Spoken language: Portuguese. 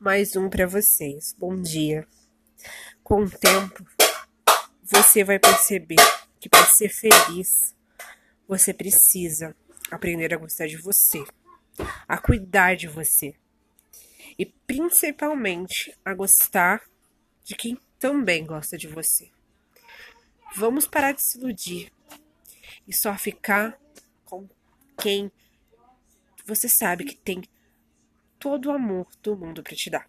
mais um para vocês. Bom dia. Com o tempo, você vai perceber que para ser feliz, você precisa aprender a gostar de você, a cuidar de você e principalmente a gostar de quem também gosta de você. Vamos parar de se iludir e só ficar com quem você sabe que tem todo o amor do mundo para te dar.